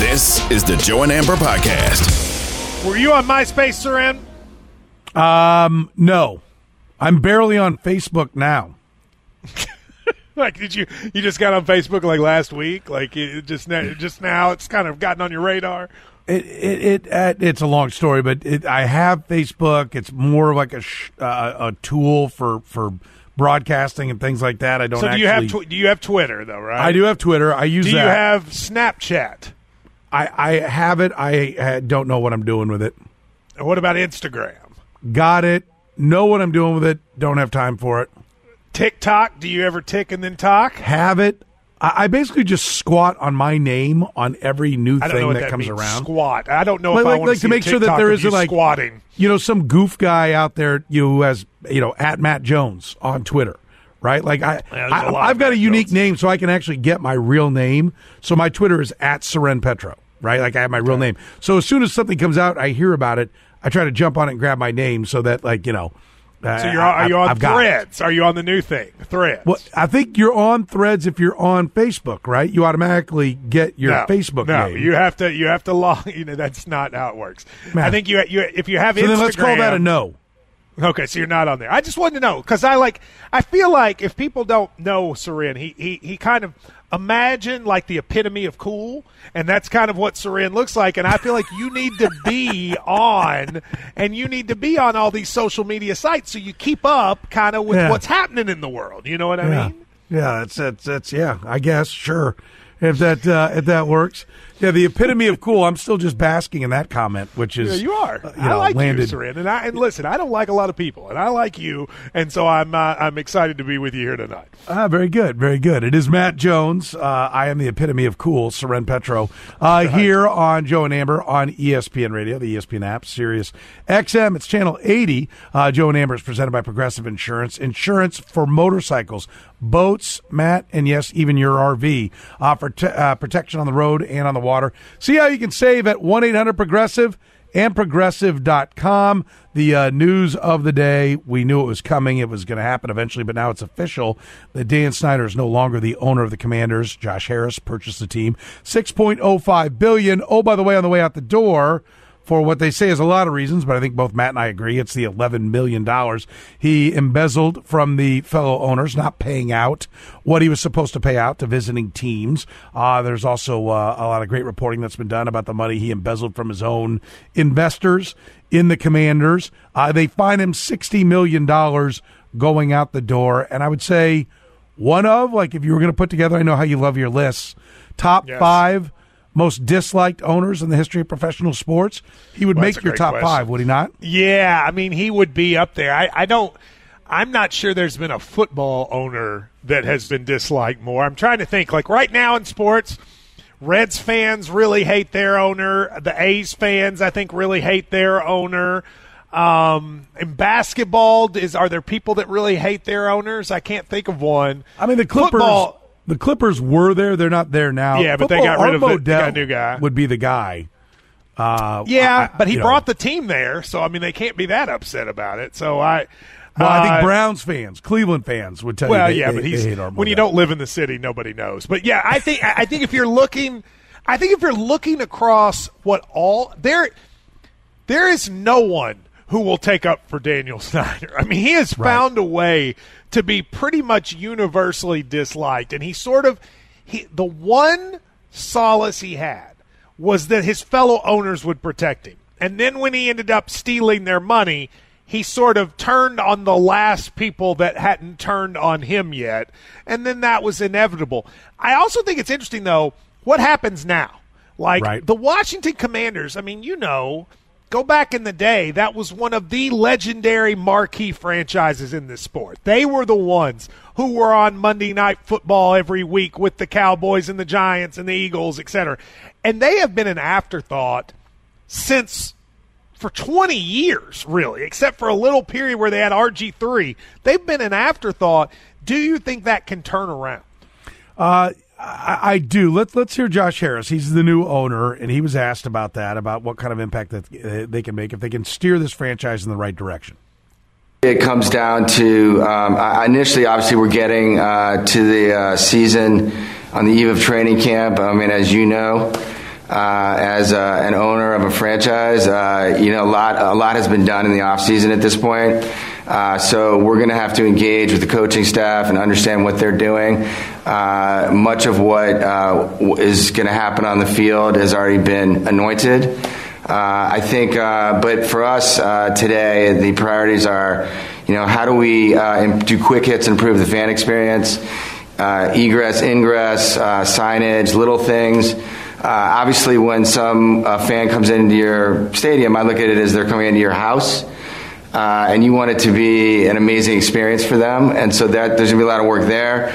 This is the Joe and Amber podcast. Were you on MySpace, Soren? Um, no, I'm barely on Facebook now. like, did you you just got on Facebook like last week? Like, it just now, just now, it's kind of gotten on your radar. It it, it uh, it's a long story, but it, I have Facebook. It's more like a sh- uh, a tool for for broadcasting and things like that. I don't. So do actually, you have tw- do you have Twitter though? Right? I do have Twitter. I use Do that. you have Snapchat? I I have it. I, I don't know what I'm doing with it. And what about Instagram? Got it. Know what I'm doing with it. Don't have time for it. TikTok? Do you ever tick and then talk? Have it. I, I basically just squat on my name on every new I don't know thing that, that comes means. around. Squat. I don't know like, if I like, want like to make sure that there isn't like squatting. you know some goof guy out there you know, who has you know at Matt Jones on Twitter, right? Like I, Yeah, I I've got a unique Jones. name, so I can actually get my real name. So my Twitter is at Soren Petro, right? Like I have my real name. So as soon as something comes out, I hear about it. I try to jump on it and grab my name so that like you know. Uh, So you're are you on I've. Threads? Are you on the new thing, Threads? Well, I think you're on Threads if you're on Facebook, right? You automatically get your no, Facebook no, name. you have to. You have to log. You know that's not how it works. Man. I think you. You if you have so Instagram. then let's call that a no. Okay, so you're not on there. I just wanted to know because I like. I feel like if people don't know Soren, he he he kind of imagine like the epitome of cool, and that's kind of what Soren looks like. And I feel like you need to be on, and you need to be on all these social media sites so you keep up kind of with Yeah. what's happening in the world. You know what I Yeah, mean? yeah, that's that's that's yeah. I guess sure, if that uh, if that works. Yeah, the epitome of cool. I'm still just basking in that comment, which is Yeah, you are. uh, I know, like landed. you, Soren, and I and listen. I don't like a lot of people, and I like you, and so I'm uh, I'm excited to be with you here tonight. Ah, very good, very good. It is Matt Jones. Uh, I am the epitome of cool, Soren Petro, uh, here on Joe and Amber on ESPN Radio, the ESPN app, Sirius XM. It's channel 80. Uh, Joe and Amber is presented by Progressive Insurance, insurance for motorcycles, boats, Matt, and yes, even your RV uh, for uh, protection on the road and on the water. See how you can save at 1 800 Progressive and progressive.com. The uh, news of the day, we knew it was coming. It was going to happen eventually, but now it's official that Dan Snyder is no longer the owner of the Commanders. Josh Harris purchased the team. 6.05 billion. Oh, by the way, on the way out the door, for what they say is a lot of reasons, but I think both Matt and I agree it's the $11 million he embezzled from the fellow owners, not paying out what he was supposed to pay out to visiting teams. Uh, there's also uh, a lot of great reporting that's been done about the money he embezzled from his own investors in the Commanders. Uh, they fine him $60 million going out the door. And I would say one of, like, if you were going to put together, I know how you love your lists, top Yes. five most disliked owners in the history of professional sports, he would Well, make your top question. five, would he not? Yeah, I mean, he would be up there. I, I don't. I'm not sure there's been a football owner that has been disliked more. I'm trying to think. Like right now in sports, Reds fans really hate their owner. The A's fans, I think, really hate their owner. Um, in basketball, is are there people that really hate their owners? I can't think of one. I mean, the Clippers. Football- the Clippers were there; they're not there now. Yeah, but they got rid of. They got a new guy. Would be the guy. Uh, Yeah, I- but he you know. brought the team there, so I mean, they can't be that upset about it. So I. Well, I think uh, Browns fans, Cleveland fans would tell Well, you. Well, yeah, they- but he's when you don't live in the city, nobody knows. But yeah, I think I think if you're looking, I think if you're looking across what all there, there is no one who will take up for Daniel Snyder. I mean, he has found a way to be pretty much universally disliked, and he sort of he the one solace he had was that his fellow owners would protect him. And then when he ended up stealing their money, he sort of turned on the last people that hadn't turned on him yet. And then that was inevitable. I also think it's interesting, though, what happens now? Like Right. the Washington Commanders, I mean, you know, Go back in the day, that was one of the legendary marquee franchises in this sport. They were the ones who were on Monday Night Football every week with the Cowboys and the Giants and the Eagles, etc. And they have been an afterthought since for 20 years, really, except for a little period where they had RG3. They've been an afterthought. Do you think that can turn around? Uh, I, I do. Let's let's hear Josh Harris. He's the new owner, and he was asked about that, about what kind of impact that uh, they can make if they can steer this franchise in the right direction. It comes down to um, initially, obviously, we're getting uh, to the uh, season on the eve of training camp. I mean, as you know, uh, as uh, an owner of a franchise, uh, you know, a lot a lot has been done in the off season at this point. Uh, so we're going to have to engage with the coaching staff and understand what they're doing. Uh, much of what uh, is going to happen on the field has already been anointed. Uh, I think, uh, but for us uh, today, the priorities are, you know, how do we do quick hits, improve the fan experience, egress, ingress, signage, little things. obviously, when some fan comes into your stadium, I look at it as they're coming into your house uh, and you want it to be an amazing experience for them. And so that there's gonna be a lot of work there.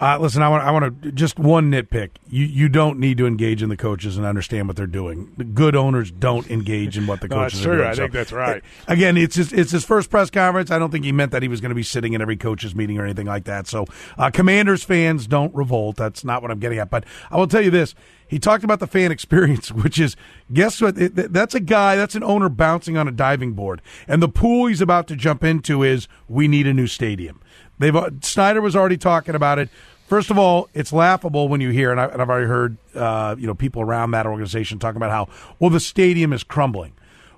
Uh, listen, I want I want to just one nitpick. You you don't need to engage in the coaches and understand what they're doing. The good owners don't engage in what the coaches no, are doing. I so, think that's right. Again, it's just, it's his first press conference. I don't think he meant that he was going to be sitting in every coaches meeting or anything like that. So, uh, Commanders fans don't revolt. That's not what I'm getting at. But I will tell you this: he talked about the fan experience, which is guess what? That's a guy, that's an owner bouncing on a diving board, and the pool he's about to jump into is we need a new stadium. They've uh, Snyder was already talking about it. First of all, it's laughable when you hear, and, I, have already heard, uh, you know, people around that organization talking about how well the stadium is crumbling.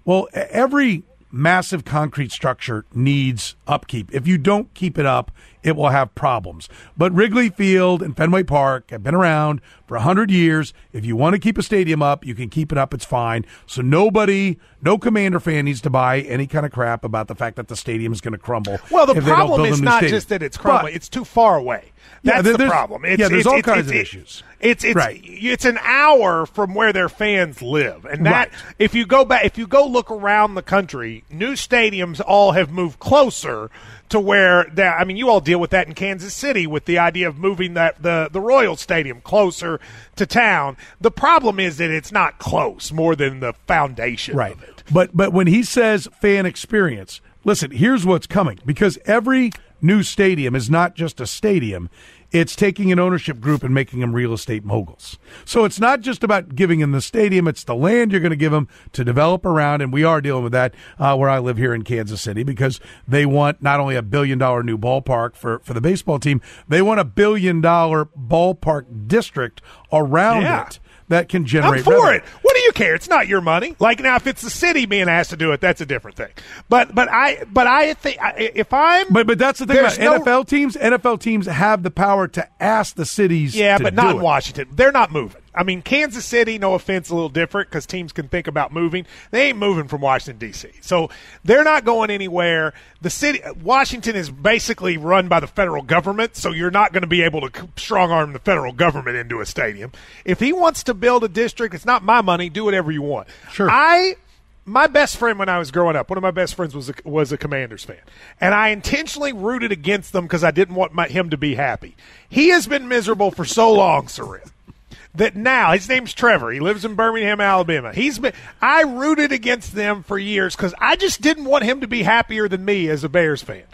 Well, every massive concrete structure needs upkeep. If you don't keep it up, it will have problems. But Wrigley Field and Fenway Park have been around for 100 years. If you want to keep a stadium up, you can keep it up. It's fine. So nobody, no Commander fan needs to buy any kind of crap about the fact that the stadium is going to crumble. Well, the problem is not just that it's crumbling, but, it's too far away. That's yeah, the problem. It's, yeah, there's it's, all it's, kinds of issues. It's it's right. it's an hour from where their fans live, and that right. if you go back, if you go look around the country, new stadiums all have moved closer to where that. I mean, you all deal with that in Kansas City with the idea of moving that the the Royal Stadium closer to town. The problem is that it's not close more than the foundation right. of it. But but when he says fan experience, listen, here's what's coming because every new stadium is not just a stadium. It's taking an ownership group and making them real estate moguls. So it's not just about giving them the stadium; it's the land you're going to give them to develop around. And we are dealing with that uh, where I live here in Kansas City because they want not only a billion dollar new ballpark for for the baseball team, they want a billion dollar ballpark district around yeah. it that can generate. I'm for revenue. it. What do you care? It's not your money. Like now, if it's the city being asked to do it, that's a different thing. But but I but I think if I'm but but that's the thing about no, NFL teams. NFL teams have the power to ask the cities. Yeah, but not in Washington. They're not moving. I mean, Kansas City, no offense, a little different because teams can think about moving. They ain't moving from Washington D.C., so they're not going anywhere. The city, Washington, is basically run by the federal government, so you're not going to be able to strong arm the federal government into a stadium. If he wants to build a district, it's not my money. Do whatever you want. Sure. I my best friend when I was growing up, one of my best friends was a, was a Commanders fan, and I intentionally rooted against them because I didn't want my, him to be happy. He has been miserable for so long, Soren that now his name's Trevor. He lives in Birmingham, Alabama. He's been I rooted against them for years because I just didn't want him to be happier than me as a Bears fan.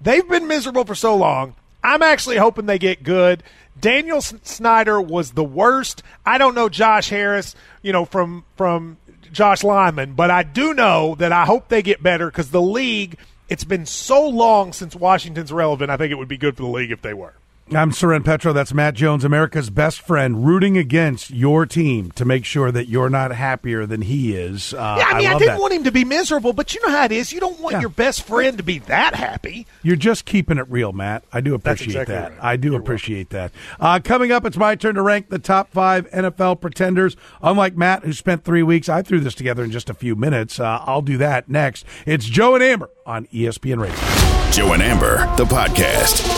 They've been miserable for so long. I'm actually hoping they get good. Daniel Snyder was the worst. I don't know Josh Harris, you know, from from Josh Lyman, but I do know that I hope they get better because the league. It's been so long since Washington's relevant. I think it would be good for the league if they were. I'm Soren Petro. That's Matt Jones, America's best friend, rooting against your team to make sure that you're not happier than he is. Uh, yeah, I mean, I, I didn't that. want him to be miserable, but you know how it is. You don't want Yeah. your best friend to be that happy. You're just keeping it real, Matt. I do appreciate exactly that. right. I do You're appreciate that. Uh, coming up, it's my turn to rank the top five NFL pretenders. Unlike Matt, who spent three weeks, I threw this together in just a few minutes. Uh, I'll do that next. It's Joe and Amber on ESPN Radio. Joe and Amber, the podcast.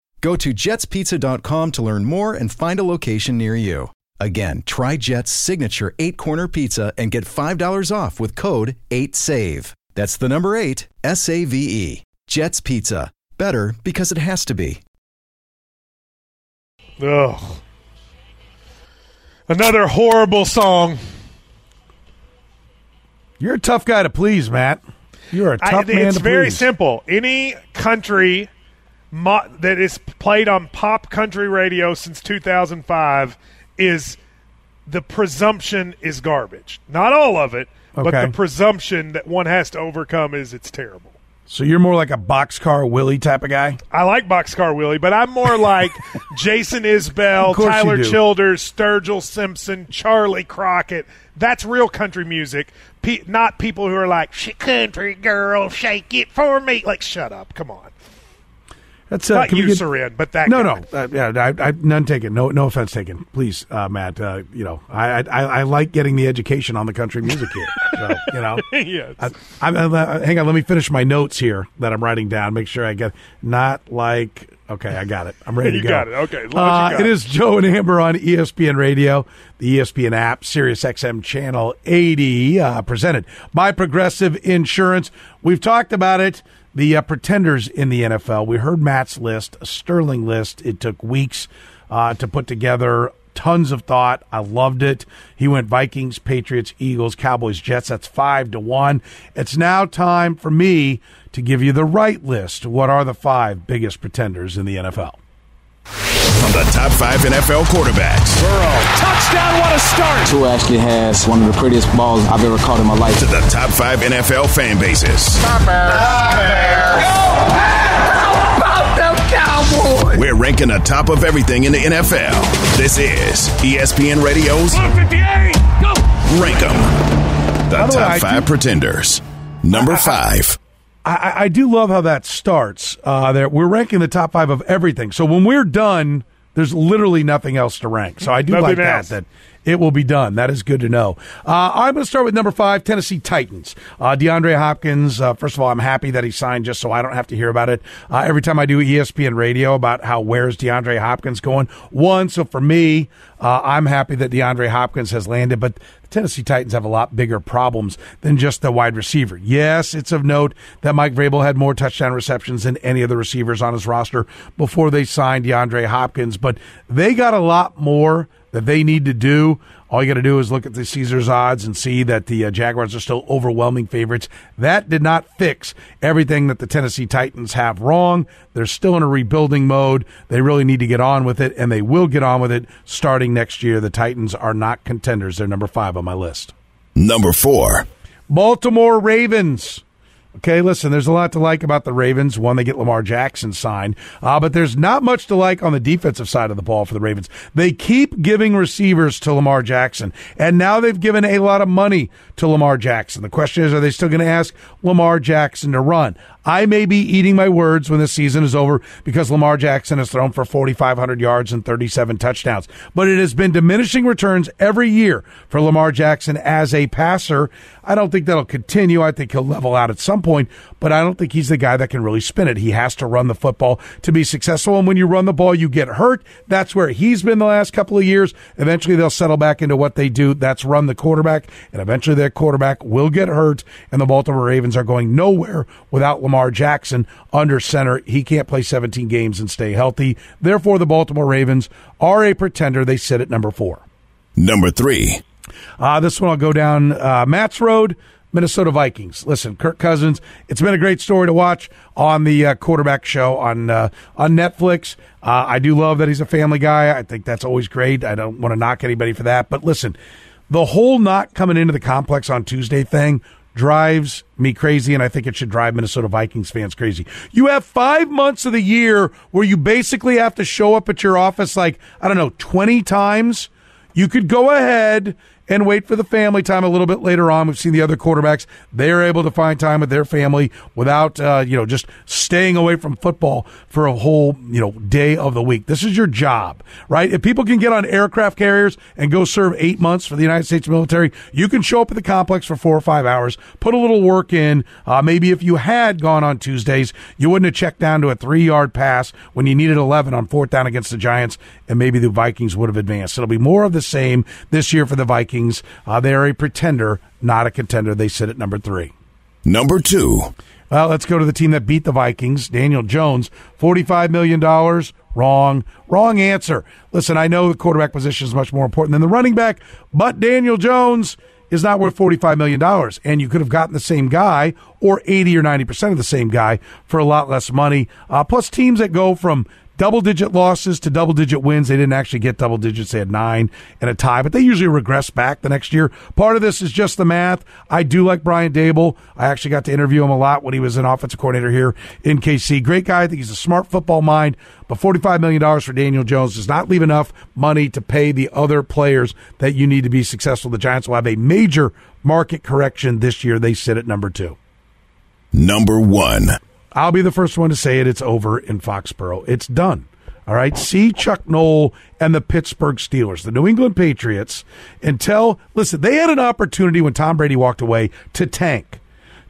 Go to jetspizza.com to learn more and find a location near you. Again, try Jet's signature eight corner pizza and get $5 off with code 8SAVE. That's the number eight, S A V E. Jet's Pizza. Better because it has to be. Ugh. Another horrible song. You're a tough guy to please, Matt. You're a I- tough man it's very simple. Any country mo- that is played on pop country radio since 2005 is the presumption is garbage. Not all of it, but the presumption that one has to overcome is it's terrible. So you're more like a boxcar Willie type of guy. I like Boxcar Willie, but I'm more like Jason Isbell, Of course you Tyler. Childers, Sturgill Simpson, Charlie Crockett. That's real country music, Pe- not people who are like, country girl, shake it for me. Like, shut up. Come on. That's uh, Not you, get- Soren, but that No, guy. no, uh, yeah, I, I, none taken. No, no offense taken. Please, uh, Matt. Uh, you know, I, I, I like getting the education on the country music here. So, you know, yes. I, I'm, uh, hang on. Let me finish my notes here that I'm writing down. Make sure I get not like. Okay, I got it. I'm ready You to go. got it. Okay, as long as you Uh, got it is Joe and Amber on ESPN Radio, the ESPN app, Sirius XM channel 80, uh, presented by Progressive Insurance. We've talked about it. The uh, pretenders in the NFL. We heard Matt's list, a sterling list. It took weeks uh, to put together. Tons of thought. I loved it. He went Vikings, Patriots, Eagles, Cowboys, Jets. That's five to one. It's now time for me to give you the right list. What are the five biggest pretenders in the NFL? From the top five NFL quarterbacks Burrow, Touchdown, what a start! Tua actually has one of the prettiest balls I've ever caught in my life. to the top five NFL fan bases. Top five, go! How about them Cowboys? We're ranking the top of everything in the NFL. This is ESPN Radio's 158! Go! Rank 'em. The By the top five do- pretenders. Number five. I- I, I do love how that starts. Uh, there, we're ranking the top five of everything. So when we're done, there's literally nothing else to rank. So I do Nothing like that. else. That it will be done. That is good to know. Uh, I'm going to start with number five, Tennessee Titans. Uh, DeAndre Hopkins. Uh, first of all, I'm happy that he signed, just so I don't have to hear about it uh, every time I do ESPN Radio about how where's DeAndre Hopkins going. One, so for me, uh, I'm happy that DeAndre Hopkins has landed, but Tennessee Titans have a lot bigger problems than just the wide receiver. Yes, it's of note that Mike Vrabel had more touchdown receptions than any of the receivers on his roster before they signed DeAndre Hopkins, but they got a lot more that they need to do. All you got to do is look at the Caesars odds and see that the uh, Jaguars are still overwhelming favorites. That did not fix everything that the Tennessee Titans have wrong. They're still in a rebuilding mode. They really need to get on with it, and they will get on with it starting next year. The Titans are not contenders. They're number five on my list. Number four. Baltimore Ravens. Okay, listen, there's a lot to like about the Ravens. One, they get Lamar Jackson signed, uh, but there's not much to like on the defensive side of the ball for the Ravens. They keep giving receivers to Lamar Jackson, and now they've given a lot of money to Lamar Jackson. The question is, are they still going to ask Lamar Jackson to run? I may be eating my words when this season is over because Lamar Jackson has thrown for 4,500 yards and 37 touchdowns. But it has been diminishing returns every year for Lamar Jackson as a passer. I don't think that'll continue. I think he'll level out at some point, but I don't think he's the guy that can really spin it. He has to run the football to be successful. And when you run the ball, you get hurt. That's where he's been the last couple of years. Eventually, they'll settle back into what they do. That's run the quarterback. And eventually, their quarterback will get hurt. And the Baltimore Ravens are going nowhere without Lamar Jackson under center. He can't play 17 games and stay healthy. Therefore, the Baltimore Ravens are a pretender. They sit at number four. Number three. Uh, this one I'll go down uh, Matt's Road. Minnesota Vikings. Listen, Kirk Cousins. It's been a great story to watch on the uh, quarterback show on uh, on Netflix. Uh, I do love that he's a family guy. I think that's always great. I don't want to knock anybody for that, but listen, the whole not coming into the complex on Tuesday thing drives me crazy, and I think it should drive Minnesota Vikings fans crazy. You have five months of the year where you basically have to show up at your office like I don't know twenty times. You could go ahead and wait for the family time a little bit later on. We've seen the other quarterbacks; they're able to find time with their family without, uh, you know, just staying away from football for a whole, you know, day of the week. This is your job, right? If people can get on aircraft carriers and go serve eight months for the United States military, you can show up at the complex for four or five hours, put a little work in. Uh, maybe if you had gone on Tuesdays, you wouldn't have checked down to a three-yard pass when you needed 11 on fourth down against the Giants, and maybe the Vikings would have advanced. It'll be more of the same this year for the Vikings. Uh, they're a pretender, not a contender. They sit at number three. Number two. Well, let's go to the team that beat the Vikings. Daniel Jones, $45 million. Wrong. Wrong answer. Listen, I know the quarterback position is much more important than the running back, but Daniel Jones is not worth $45 million. And you could have gotten the same guy or 80 or 90% of the same guy for a lot less money. Uh, plus, teams that go from double digit losses to double digit wins. They didn't actually get double digits. They had nine and a tie, but they usually regress back the next year. Part of this is just the math. I do like Brian Daboll. I actually got to interview him a lot when he was an offensive coordinator here in KC. Great guy. I think he's a smart football mind, but $45 million for Daniel Jones does not leave enough money to pay the other players that you need to be successful. The Giants will have a major market correction this year. They sit at number two. Number one. I'll be the first one to say it. It's over in Foxborough. It's done. All right. See Chuck Noll and the Pittsburgh Steelers, the New England Patriots, until, listen, they had an opportunity when Tom Brady walked away to tank,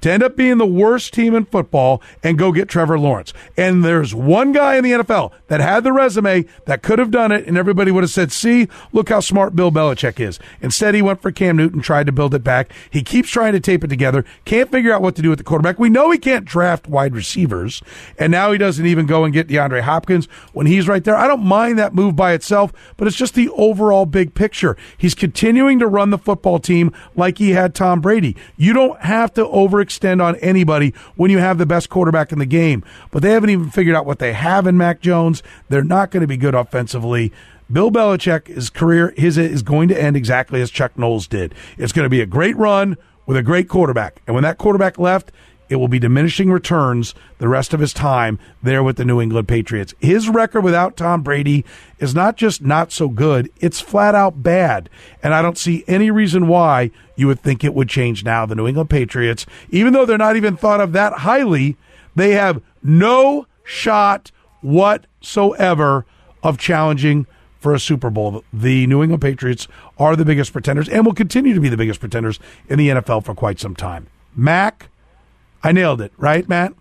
to end up being the worst team in football and go get Trevor Lawrence. And there's one guy in the NFL that had the resume that could have done it, and everybody would have said, see, look how smart Bill Belichick is. Instead, he went for Cam Newton, tried to build it back. He keeps trying to tape it together, can't figure out what to do with the quarterback. We know he can't draft wide receivers, and now he doesn't even go and get DeAndre Hopkins when he's right there. I don't mind that move by itself, but it's just the overall big picture. He's continuing to run the football team like he had Tom Brady. You don't have to overextend on anybody when you have the best quarterback in the game, but they haven't even figured out what they have in Mac Jones. They're not going to be good offensively. Bill Belichick, his career his is going to end exactly as Chuck Noll's did. It's going to be a great run with a great quarterback. And when that quarterback left, it will be diminishing returns the rest of his time there with the New England Patriots. His record without Tom Brady is not just not so good, it's flat out bad. And I don't see any reason why you would think it would change now. The New England Patriots, even though they're not even thought of that highly, they have no shot whatsoever of challenging for a Super Bowl. The New England Patriots are the biggest pretenders and will continue to be the biggest pretenders in the NFL for quite some time. Mac, I nailed it, right, Matt?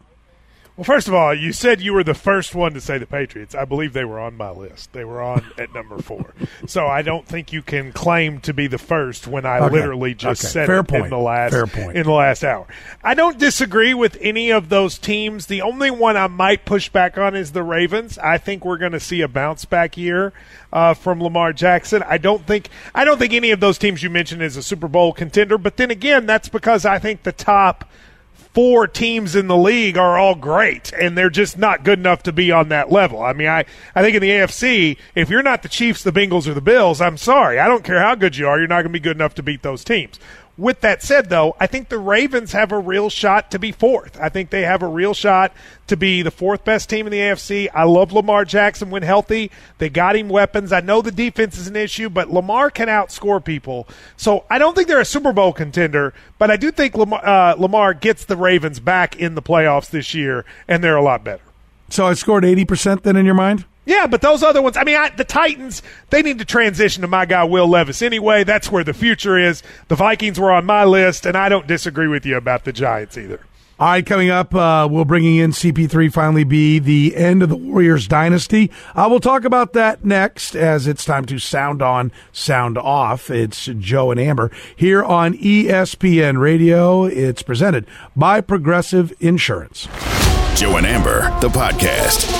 Well, first of all, you said you were the first one to say the Patriots. I believe they were on my list. They were on at number four. So I don't think you can claim to be the first when I Okay. literally just Okay. said Fair it point. in the last Fair point. in the last hour. I don't disagree with any of those teams. The only one I might push back on is the Ravens. I think we're going to see a bounce back year uh, from Lamar Jackson. I don't think I don't think any of those teams you mentioned is a Super Bowl contender. But then again, that's because I think the top four teams in the league are all great and they're just not good enough to be on that level. I mean, I, I think in the AFC, if you're not the Chiefs, the Bengals, or the Bills, I'm sorry. I don't care how good you are, you're not going to be good enough to beat those teams. With that said, though, I think the Ravens have a real shot to be fourth. I think they have a real shot to be the fourth best team in the AFC. I love Lamar Jackson when healthy. They got him weapons. I know the defense is an issue, but Lamar can outscore people. So I don't think they're a Super Bowl contender, but I do think Lamar, uh, Lamar gets the Ravens back in the playoffs this year, and they're a lot better. So I scored 80% then in your mind? Yeah, but those other ones, I mean, I, the Titans, they need to transition to my guy, Will Levis, anyway. That's where the future is. The Vikings were on my list, and I don't disagree with you about the Giants either. All right, coming up, uh, we'll bringing in CP3 finally be the end of the Warriors dynasty. Uh, we'll talk about that next as it's time to sound on, sound off. It's Joe and Amber here on ESPN Radio. It's presented by Progressive Insurance. Joe and Amber, the podcast.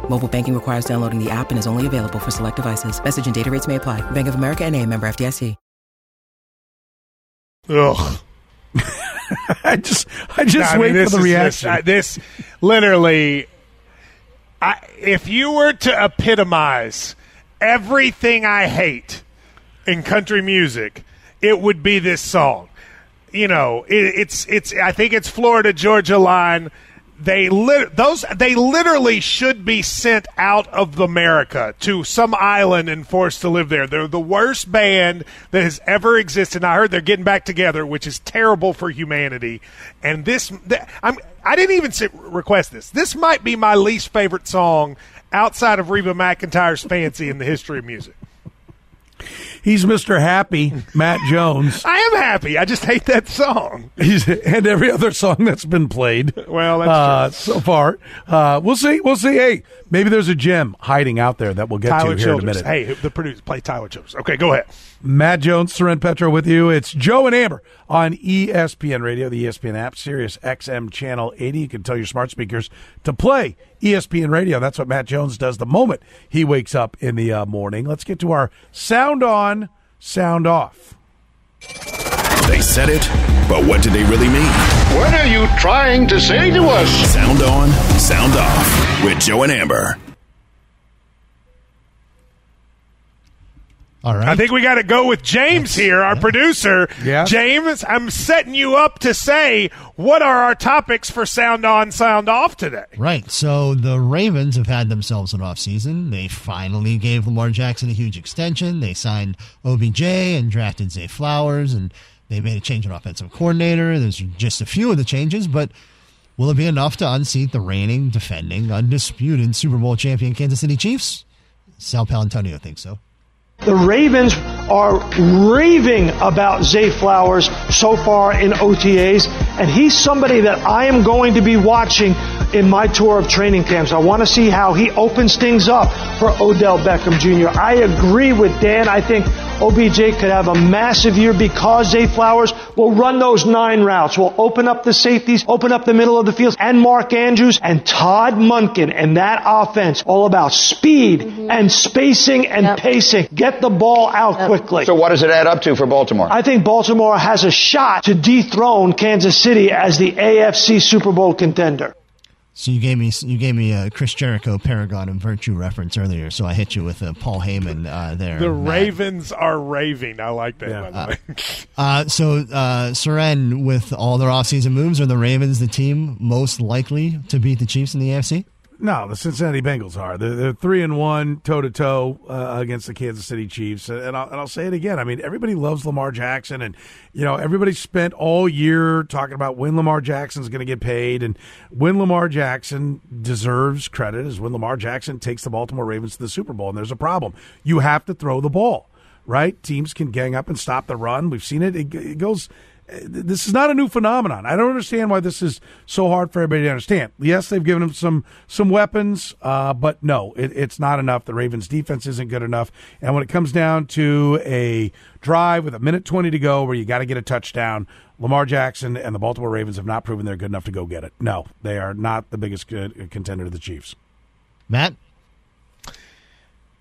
Mobile banking requires downloading the app and is only available for select devices. Message and data rates may apply. Bank of America and a member FDIC. Ugh. I just, I just I mean, wait for the reaction. just- uh, this literally, I, if you were to epitomize everything I hate in country music, it would be this song. You know, it, it's it's. I think it's Florida Georgia line. They lit, those they literally should be sent out of America to some island and forced to live there. They're the worst band that has ever existed. I heard they're getting back together, which is terrible for humanity. And this, th- I'm I didn't even say, request this. This might be my least favorite song outside of Reba McEntire's "Fancy" in the history of music. He's Mr. Happy, Matt Jones. I am happy. I just hate that song. He's, and every other song that's been played. Well, that's uh, so far. Uh, we'll see. We'll see. Hey, maybe there's a gem hiding out there that we'll get Tyler to here in a minute. Hey, the producer play Tyler Childers. Okay, go ahead. Matt Jones, Soren Petro with you. It's Joe and Amber on ESPN Radio, the ESPN app, Sirius XM Channel 80. You can tell your smart speakers to play ESPN Radio. That's what Matt Jones does the moment he wakes up in the uh, morning. Let's get to our sound on, sound off. They said it, but what did they really mean? What are you trying to say to us? Sound on, sound off with Joe and Amber. All right. I think we got to go with James here, our producer. Yeah. James, I'm setting you up to say what are our topics for sound on, sound off today. Right. So the Ravens have had themselves an offseason. They finally gave Lamar Jackson a huge extension. They signed OBJ and drafted Zay Flowers, and they made a change in offensive coordinator. There's just a few of the changes, but will it be enough to unseat the reigning, defending, undisputed Super Bowl champion Kansas City Chiefs? Sal Paolantonio thinks so. The Ravens are raving about Zay Flowers so far in OTAs, and he's somebody that I am going to be watching in my tour of training camps. I want to see how he opens things up for Odell Beckham Jr. I agree with Dan. I think OBJ could have a massive year because Zay Flowers will run those nine routes, will open up the safeties, open up the middle of the field, and Mark Andrews and Todd Monken and that offense all about speed mm-hmm. and spacing and pacing. Get the ball out quickly. So what does it add up to for Baltimore? I think Baltimore has a shot to dethrone Kansas City as the AFC Super Bowl contender. So you gave me you gave me a Chris Jericho Paragon and Virtue reference earlier, so I hit you with a Paul Heyman uh, there. The Matt. Ravens are raving. I like that, by the way. Uh, so, uh, Soren, with all their offseason moves, are the Ravens the team most likely to beat the Chiefs in the AFC? No, the Cincinnati Bengals are. They're, they're three and one, toe to toe uh, against the Kansas City Chiefs. And I'll, and I'll say it again. I mean, everybody loves Lamar Jackson, and you know everybody spent all year talking about when Lamar Jackson's going to get paid, and when Lamar Jackson deserves credit is when Lamar Jackson takes the Baltimore Ravens to the Super Bowl. And there's a problem. You have to throw the ball, right? Teams can gang up and stop the run. We've seen it. It, it goes this is not a new phenomenon. I don't understand why this is so hard for everybody to understand. Yes, they've given him some some weapons, uh, but no, it, it's not enough. The Ravens' defense isn't good enough, and when it comes down to a drive with a minute twenty to go, where you got to get a touchdown, Lamar Jackson and the Baltimore Ravens have not proven they're good enough to go get it. No, they are not the biggest contender to the Chiefs. Matt.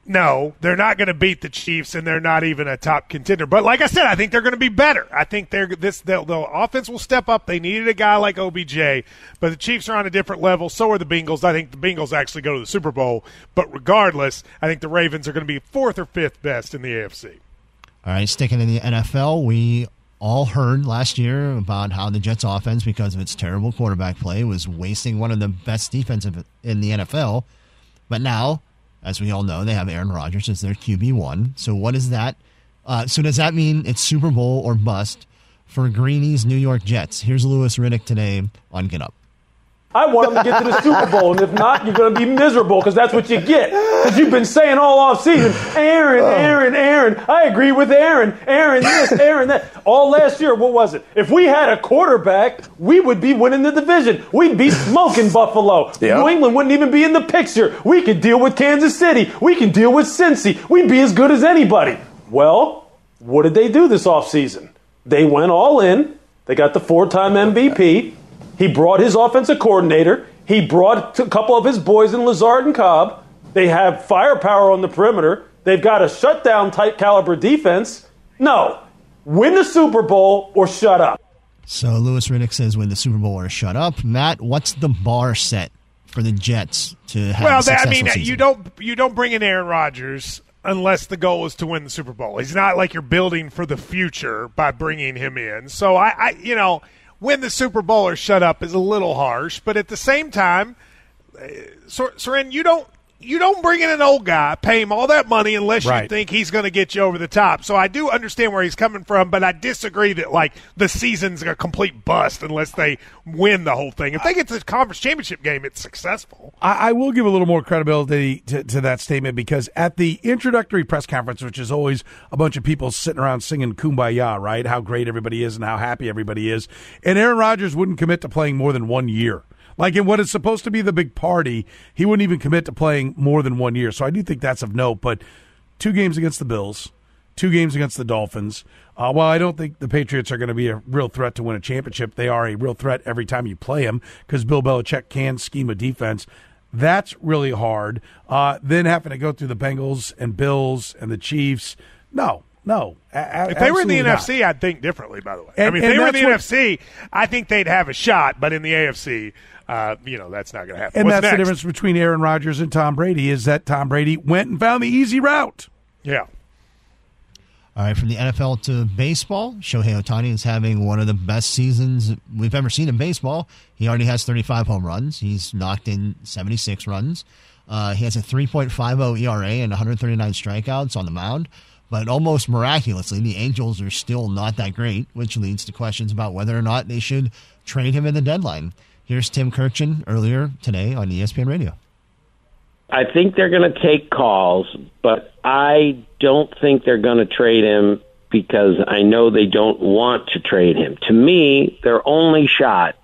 No, they're not going to beat the Chiefs, and they're not even a top contender. But like I said, I think they're going to be better. I think they're this the, offense will step up. They needed a guy like OBJ, but the Chiefs are on a different level. So are the Bengals. I think the Bengals actually go to the Super Bowl. But regardless, I think the Ravens are going to be fourth or fifth best in the AFC. All right, sticking in the NFL, we all heard last year about how the Jets offense, because of its terrible quarterback play, was wasting one of the best defensive in the NFL. But now as we all know, they have Aaron Rodgers as their QB one. So what is that? Uh, so does that mean it's Super Bowl or bust for Greeny's New York Jets? Here's Louis Riddick today on Get Up. I want them to get to the Super Bowl, and if not, you're going to be miserable because that's what you get. Because you've been saying all off season, Aaron, oh. Aaron, Aaron. I agree with Aaron, Aaron this, Aaron that. All last year, what was it? If we had a quarterback, we would be winning the division. We'd be smoking Buffalo. Yep. New England wouldn't even be in the picture. We could deal with Kansas City. We can deal with Cincy. We'd be as good as anybody. Well, what did they do this offseason? They went all in. They got the four-time MVP. He brought his offensive coordinator. He brought a couple of his boys in Lazard and Cobb. They have firepower on the perimeter. They've got a shutdown type caliber defense. No, win the Super Bowl or shut up. So Louis Riddick says win the Super Bowl or shut up. Matt, what's the bar set for the Jets to have? Well, that, I mean, season? you don't you don't bring in Aaron Rodgers unless the goal is to win the Super Bowl. He's not like you're building for the future by bringing him in. So I, I you know win the Super Bowl or shut up is a little harsh, but at the same time, uh, Soren, you don't you don't bring in an old guy, pay him all that money unless right. you think he's going to get you over the top. So I do understand where he's coming from, but I disagree that like the season's a complete bust unless they win the whole thing. If they get to the conference championship game, it's successful. I, I will give a little more credibility to, to, that statement because at the introductory press conference, which is always a bunch of people sitting around singing "Kumbaya," right? How great everybody is and how happy everybody is, and Aaron Rodgers wouldn't commit to playing more than one year. Like in what is supposed to be the big party, he wouldn't even commit to playing more than one year. So I do think that's of note. But two games against the Bills, two games against the Dolphins. Uh, while I don't think the Patriots are going to be a real threat to win a championship, they are a real threat every time you play them because Bill Belichick can scheme a defense. That's really hard. Uh, then having to go through the Bengals and Bills and the Chiefs. No, no. A- if they were in the not. NFC, I'd think differently. By the way, and, I mean, if they were in the what, NFC, I think they'd have a shot. But in the AFC, uh, you know that's not going to happen. And What's that's next? the difference between Aaron Rodgers and Tom Brady is that Tom Brady went and found the easy route. Yeah. All right, from the NFL to baseball, Shohei Ohtani is having one of the best seasons we've ever seen in baseball. He already has 35 home runs. He's knocked in 76 runs. Uh, he has a 3.50 ERA and 139 strikeouts on the mound. But almost miraculously, the Angels are still not that great, which leads to questions about whether or not they should trade him in the deadline. Here's Tim Kurkjian earlier today on ESPN Radio. I think they're going to take calls, but I don't think they're going to trade him because I know they don't want to trade him. To me, their only shot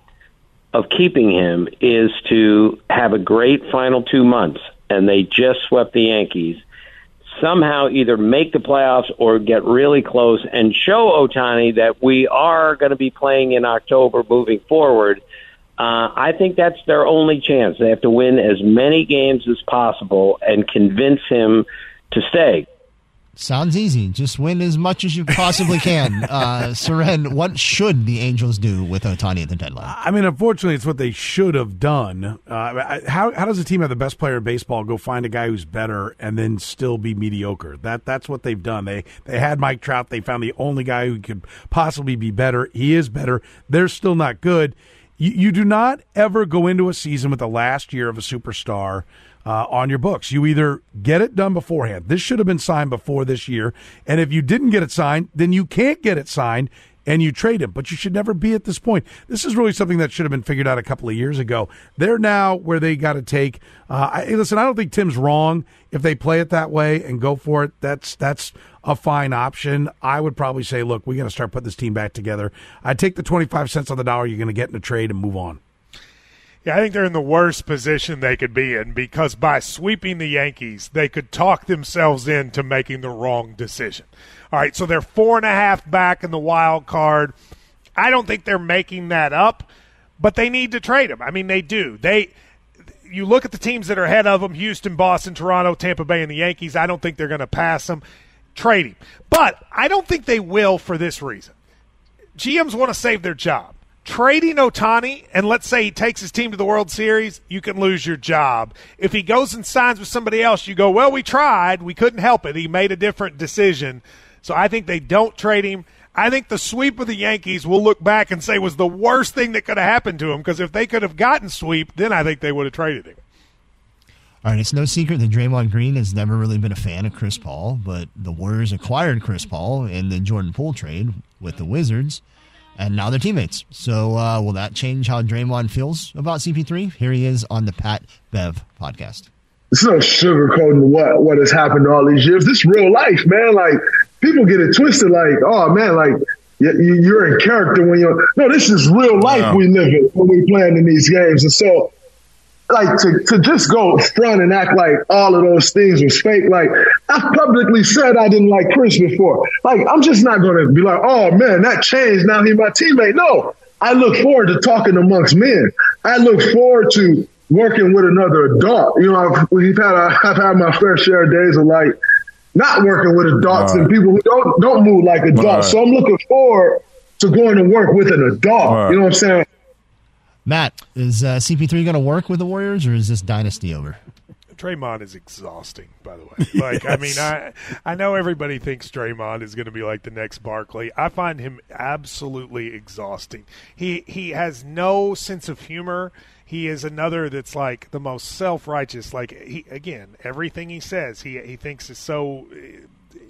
of keeping him is to have a great final two months, and they just swept the Yankees. Somehow, either make the playoffs or get really close and show Ohtani that we are going to be playing in October moving forward uh, I think that's their only chance. They have to win as many games as possible and convince him to stay. Sounds easy. Just win as much as you possibly can. uh, Soren, what should the Angels do with Ohtani at the deadline? I mean, unfortunately, it's what they should have done. Uh, how, how does a team have the best player in baseball go find a guy who's better and then still be mediocre? That That's what they've done. They, they had Mike Trout. They found the only guy who could possibly be better. He is better. They're still not good. You, you do not ever go into a season with the last year of a superstar uh, on your books. You either get it done beforehand. This should have been signed before this year. And if you didn't get it signed, then you can't get it signed and you trade him. But you should never be at this point. This is really something that should have been figured out a couple of years ago. They're now where they got to take. Uh, I, listen, I don't think Tim's wrong if they play it that way and go for it. That's that's a fine option. I would probably say, look, we got to start putting this team back together. I'd take the twenty five cents on the dollar you're going to get in a trade and move on. Yeah, I think they're in the worst position they could be in because by sweeping the Yankees, they could talk themselves into making the wrong decision. All right, so they're four and a half back in the wild card. I don't think they're making that up, but they need to trade him. I mean, they do. They you look at the teams that are ahead of them: Houston, Boston, Toronto, Tampa Bay, and the Yankees. I don't think they're going to pass them. Trade him, but I don't think they will for this reason. GMs want to save their job trading Ohtani and let's say he takes his team to the World Series, you can lose your job. If he goes and signs with somebody else, you go, well, we tried. We couldn't help it. He made a different decision. So I think they don't trade him. I think the sweep of the Yankees will look back and say was the worst thing that could have happened to him because if they could have gotten sweep, then I think they would have traded him. All right, it's no secret that Draymond Green has never really been a fan of Chris Paul, but the Warriors acquired Chris Paul in the Jordan Poole trade with the Wizards and now they're teammates. So uh, will that change how Draymond feels about CP3? Here he is on the Pat Bev podcast. It's no sugarcoating what what has happened all these years. This real life, man. Like people get it twisted. Like, oh man, like you're in character when you're. No, this is real life we live in when we playing in these games, and so like to, to just go front and act like all of those things was fake. Like I publicly said I didn't like Chris before. Like I'm just not going to be like, oh man, that changed. Now he's my teammate. No, I look forward to talking amongst men. I look forward to working with another adult. You know, I've, we've had a, I've had my fair share of days of like not working with adults right. and people who don't don't move like adults. Right. So I'm looking forward to going to work with an adult. Right. You know what I'm saying? Matt, is uh, CP3 going to work with the Warriors, or is this dynasty over? Draymond is exhausting, by the way. Like, yes. I mean, I I know everybody thinks Draymond is going to be like the next Barkley. I find him absolutely exhausting. He he has no sense of humor. He is another that's like the most self righteous. Like he again, everything he says, he he thinks is so,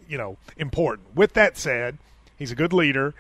you know, important. With that said, he's a good leader.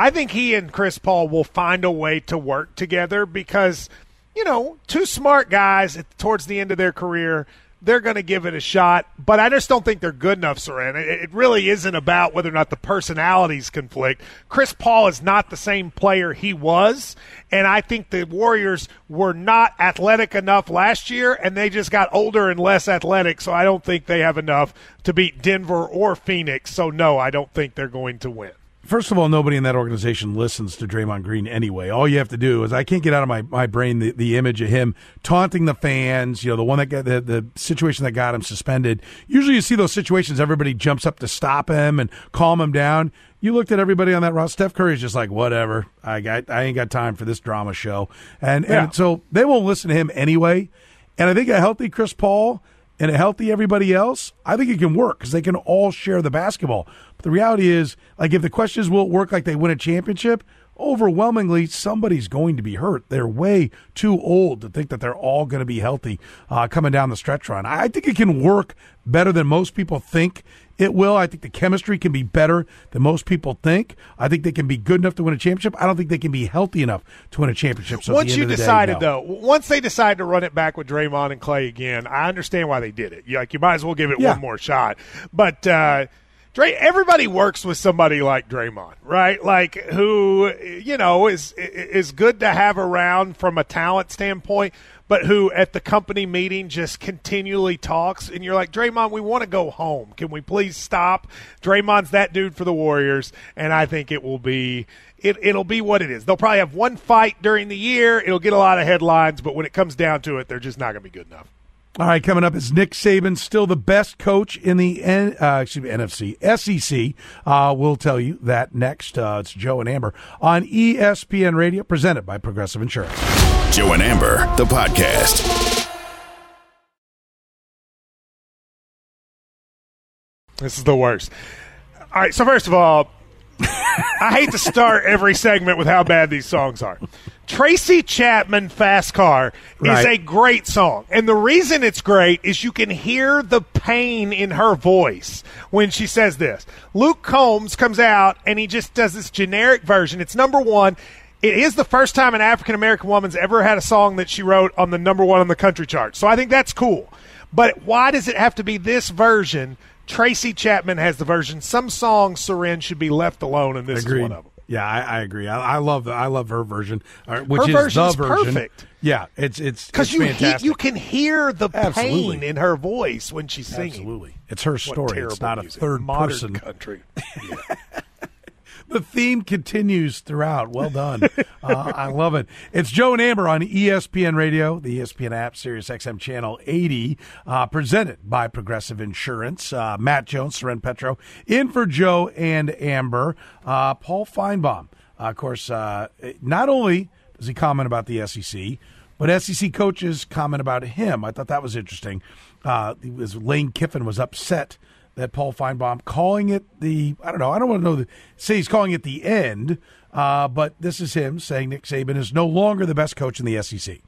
I think he and Chris Paul will find a way to work together because, you know, two smart guys towards the end of their career, they're going to give it a shot. But I just don't think they're good enough, Soren. It really isn't about whether or not the personalities conflict. Chris Paul is not the same player he was. And I think the Warriors were not athletic enough last year, and they just got older and less athletic. So I don't think they have enough to beat Denver or Phoenix. So, no, I don't think they're going to win first of all, nobody in that organization listens to Draymond Green anyway. All you have to do is I can't get out of my, my brain the, the image of him taunting the fans. You know, the one that got the, the situation that got him suspended. Usually, you see those situations, everybody jumps up to stop him and calm him down. You looked at everybody on that roster. Steph Curry's just like, whatever. I got, I ain't got time for this drama show, and yeah. and so they won't listen to him anyway. And I think a healthy Chris Paul and a healthy everybody else, I think it can work because they can all share the basketball. But the reality is, like, if the question is, will it work like they win a championship? Overwhelmingly, somebody's going to be hurt. They're way too old to think that they're all going to be healthy uh, coming down the stretch run. I think it can work better than most people think it will. I think the chemistry can be better than most people think. I think they can be good enough to win a championship. I don't think they can be healthy enough to win a championship. So once you decided, day, no. though, once they decide to run it back with Draymond and Clay again, I understand why they did it. Like you might as well give it yeah. one more shot. But uh, Dray, everybody works with somebody like Draymond, right? Like who you know is is good to have around from a talent standpoint but who at the company meeting just continually talks, and you're like, Draymond, we want to go home. Can we please stop? Draymond's that dude for the Warriors, and I think it will be it, it'll be what it is. They'll probably have one fight during the year. It'll get a lot of headlines, but when it comes down to it, they're just not going to be good enough. All right, coming up is Nick Saban, still the best coach in the N, uh, excuse me, NFC, SEC. Uh, we'll tell you that next. Uh, it's Joe and Amber on ESPN Radio, presented by Progressive Insurance. Joe and Amber, the podcast. This is the worst. All right, so first of all, I hate to start every segment with how bad these songs are. Tracy Chapman Fast Car Right. is a great song. And the reason it's great is you can hear the pain in her voice when she says this. Luke Combs comes out and he just does this generic version. It's number one. It is the first time an African American woman's ever had a song that she wrote on the number one on the country chart. So I think that's cool. But why does it have to be this version? Tracy Chapman has the version. Some songs, Soren, should be left alone, and this is one of them. Yeah, I, I agree. I, I love the, I love her version, uh, which Her is the version. perfect. Yeah, it's it's Because you he, you can hear the Absolutely. pain in her voice when she's singing. Absolutely, it's her story. It's not a third Modern person. country. The theme continues throughout. Well done. uh, I love it. It's Joe and Amber on ESPN Radio, the ESPN app, Sirius XM Channel 80, uh, presented by Progressive Insurance. Uh, Matt Jones, Soren Petro, in for Joe and Amber. Uh, Paul Finebaum, uh, of course, uh, not only does he comment about the SEC, but SEC coaches comment about him. I thought that was interesting. Uh, was Lane Kiffin was upset that Paul Finebaum calling it the I don't know I don't want to know the, say he's calling it the end, uh, but this is him saying Nick Saban is no longer the best coach in the SEC.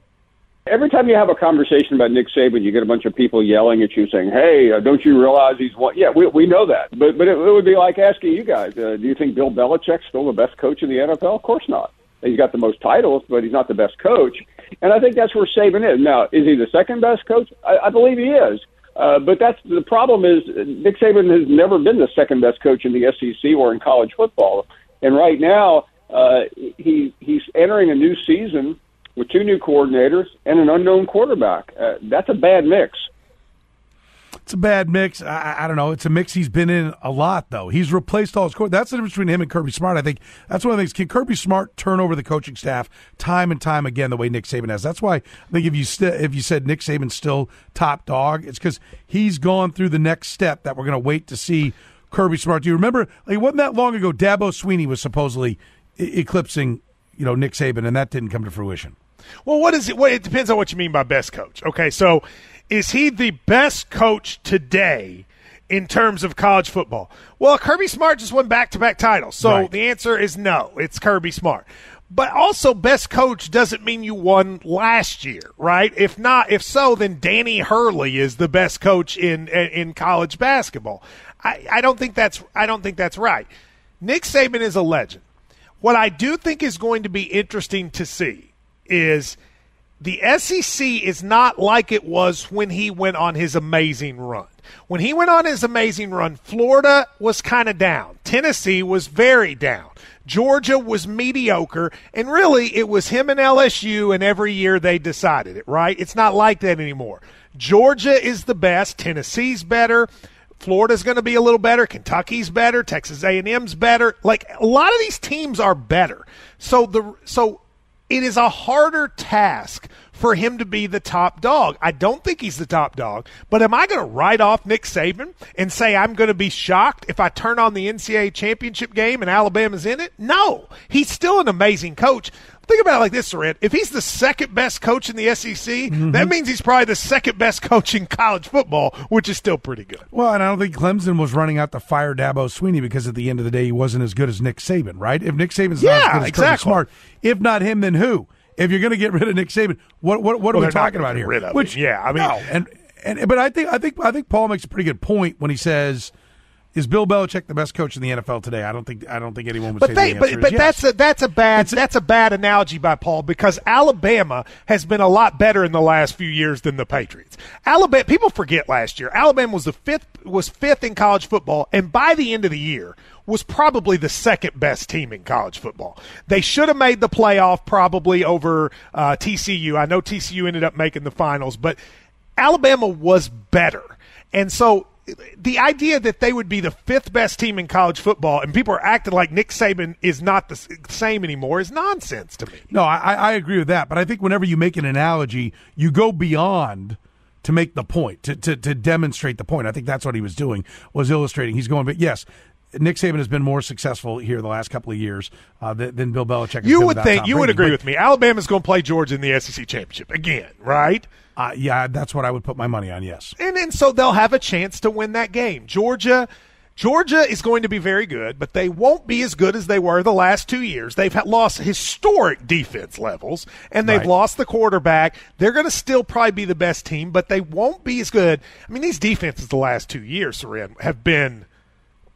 Every time you have a conversation about Nick Saban, you get a bunch of people yelling at you saying, "Hey, uh, don't you realize he's one?" Yeah, we we know that, but but it, it would be like asking you guys, uh, do you think Bill Belichick's still the best coach in the NFL? Of course not. He's got the most titles, but he's not the best coach. And I think that's where Saban is now. Is he the second best coach? I, I believe he is. Uh, but that's the problem is Nick Saban has never been the second best coach in the SEC or in college football. And right now, uh, he he's entering a new season with two new coordinators and an unknown quarterback. Uh, that's a bad mix. It's a bad mix. I, I- don't know. It's a mix he's been in a lot, though. He's replaced all his core. That's the difference between him and Kirby Smart. I think that's one of the things. Can Kirby Smart turn over the coaching staff time and time again the way Nick Saban has? That's why I think if you st- if you said Nick Saban's still top dog, it's because he's gone through the next step that we're going to wait to see Kirby Smart. Do you remember? Like, it wasn't that long ago. Dabo Swinney was supposedly e- eclipsing, you know, Nick Saban, and that didn't come to fruition. Well, what is it? What, it depends on what you mean by best coach. Okay, so is he the best coach today in terms of college football? Well, Kirby Smart just won back to back titles. So Right. the answer is no, it's Kirby Smart. But also, best coach doesn't mean you won last year, right? If not, if so, then Danny Hurley is the best coach in in college basketball. I, I don't think that's I don't think that's right. Nick Saban is a legend. What I do think is going to be interesting to see is the SEC is not like it was when he went on his amazing run. When he went on his amazing run, Florida was kind of down. Tennessee was very down. Georgia was mediocre, and really it was him and LSU, and every year they decided it, right? It's not like that anymore. Georgia is the best, Tennessee's better. Florida's going to be a little better. Kentucky's better. Texas A&M's better. Like a lot of these teams are better. So the so it is a harder task for him to be the top dog. I don't think he's the top dog, but am I going to write off Nick Saban and say I'm going to be shocked if I turn on the NCAA championship game and Alabama's in it? No, he's still an amazing coach. Think about it like this, Soren. If he's the second best coach in the SEC, that mm-hmm. means he's probably the second best coach in college football, which is still pretty good. Well, and I don't think Clemson was running out to fire Dabo Swinney because at the end of the day he wasn't as good as Nick Saban, right? If Nick Saban's not Yeah, as good as exactly. Smart, if not him, then who? If you're going to get rid of Nick Saban, what what what Well, are we talking about here? Which him. Yeah, I mean- no, and and but I think I think I think Paul makes a pretty good point when he says. Is Bill Belichick the best coach in the NFL today? I don't think I don't think anyone would But say they, the but, answer but yes. that's a that's a bad that's a bad analogy by Paul because Alabama has been a lot better in the last few years than the Patriots. Alabama people forget last year Alabama was the fifth was fifth in college football and by the end of the year was probably the second best team in college football. They should have made the playoff probably over uh, TCU. I know TCU ended up making the finals, but Alabama was better. And so the idea that they would be the fifth best team in college football and people are acting like Nick Saban is not the same anymore is nonsense to me. No, I, I agree with that. But I think whenever you make an analogy, you go beyond to make the point, to, to, to demonstrate the point. I think that's what he was doing, was illustrating. He's going, but yes, Nick Saban has been more successful here the last couple of years uh, than, than Bill Belichick. has You been would think Tom you would agree But, with me. Alabama's going to play Georgia in the SEC championship again, right? Uh, yeah, that's what I would put my money on. Yes. And and so they'll have a chance to win that game. Georgia Georgia is going to be very good, but they won't be as good as they were the last two years. They've lost historic defense levels, and they've Right. lost the quarterback. They're going to still probably be the best team, but they won't be as good. I mean, these defenses the last two years, Soren, have been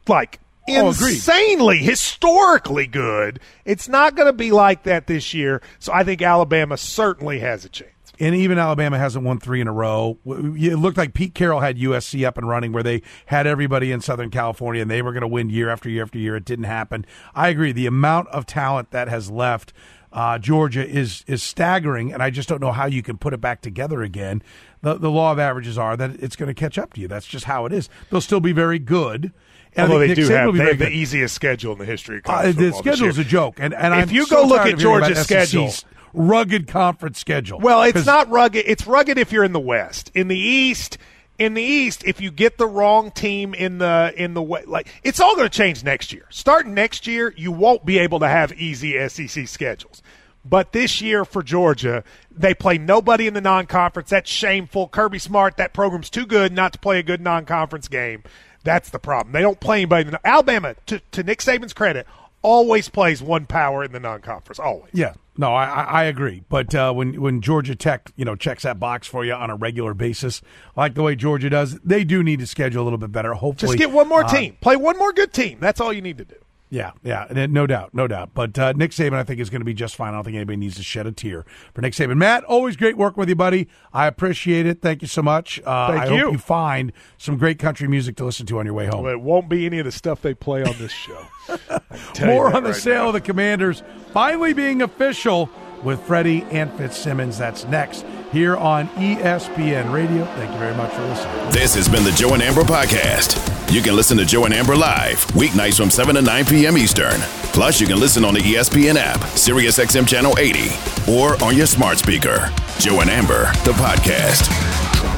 like Oh, agreed. insanely, historically good. It's not going to be like that this year. So I think Alabama certainly has a chance. And even Alabama hasn't won three in a row. It looked like Pete Carroll had USC up and running where they had everybody in Southern California and they were going to win year after year after year. It didn't happen. I agree. The amount of talent that has left uh, Georgia is is staggering, and I just don't know how you can put it back together again. The, the law of averages are that it's going to catch up to you. That's just how it is. They'll still be very good. Although they Nick do Saban have, they have the easiest schedule in the history of Uh, college the football this schedule is a joke, and and if I'm you so go look at of hearing about Georgia's SEC's schedule, rugged conference schedule. Well, it's not rugged. It's rugged if you're in the West. In the East, in the East, if you get the wrong team in the in the way, like it's all going to change next year. Starting next year, you won't be able to have easy SEC schedules. But this year for Georgia, they play nobody in the non-conference. That's shameful. Kirby Smart, that program's too good not to play a good non-conference game. That's the problem. They don't play anybody. In the, Alabama, to, to Nick Saban's credit, always plays one power in the non-conference. Always. Yeah, no, I, I I agree. But uh, when when Georgia Tech, you know, checks that box for you on a regular basis, like the way Georgia does, they do need to schedule a little bit better. Hopefully, Just get one more uh, team. Play one more good team. That's all you need to do. Yeah, yeah, no doubt, no doubt. But uh, Nick Saban, I think, is going to be just fine. I don't think anybody needs to shed a tear for Nick Saban. Matt, always great working with you, buddy. I appreciate it. Thank you so much. Uh, Thank I you. hope you find some great country music to listen to on your way home. Well, it won't be any of the stuff they play on this show. I can tell you More on the right sale now. of the Commanders finally being official with Freddie and Fitzsimmons. That's next here on ESPN Radio. Thank you very much for listening. This has been the Joe and Amber Podcast. You can listen to Joe and Amber live weeknights from 7 to 9 p.m. Eastern. Plus, you can listen on the ESPN app, SiriusXM Channel 80, or on your smart speaker. Joe and Amber, the podcast.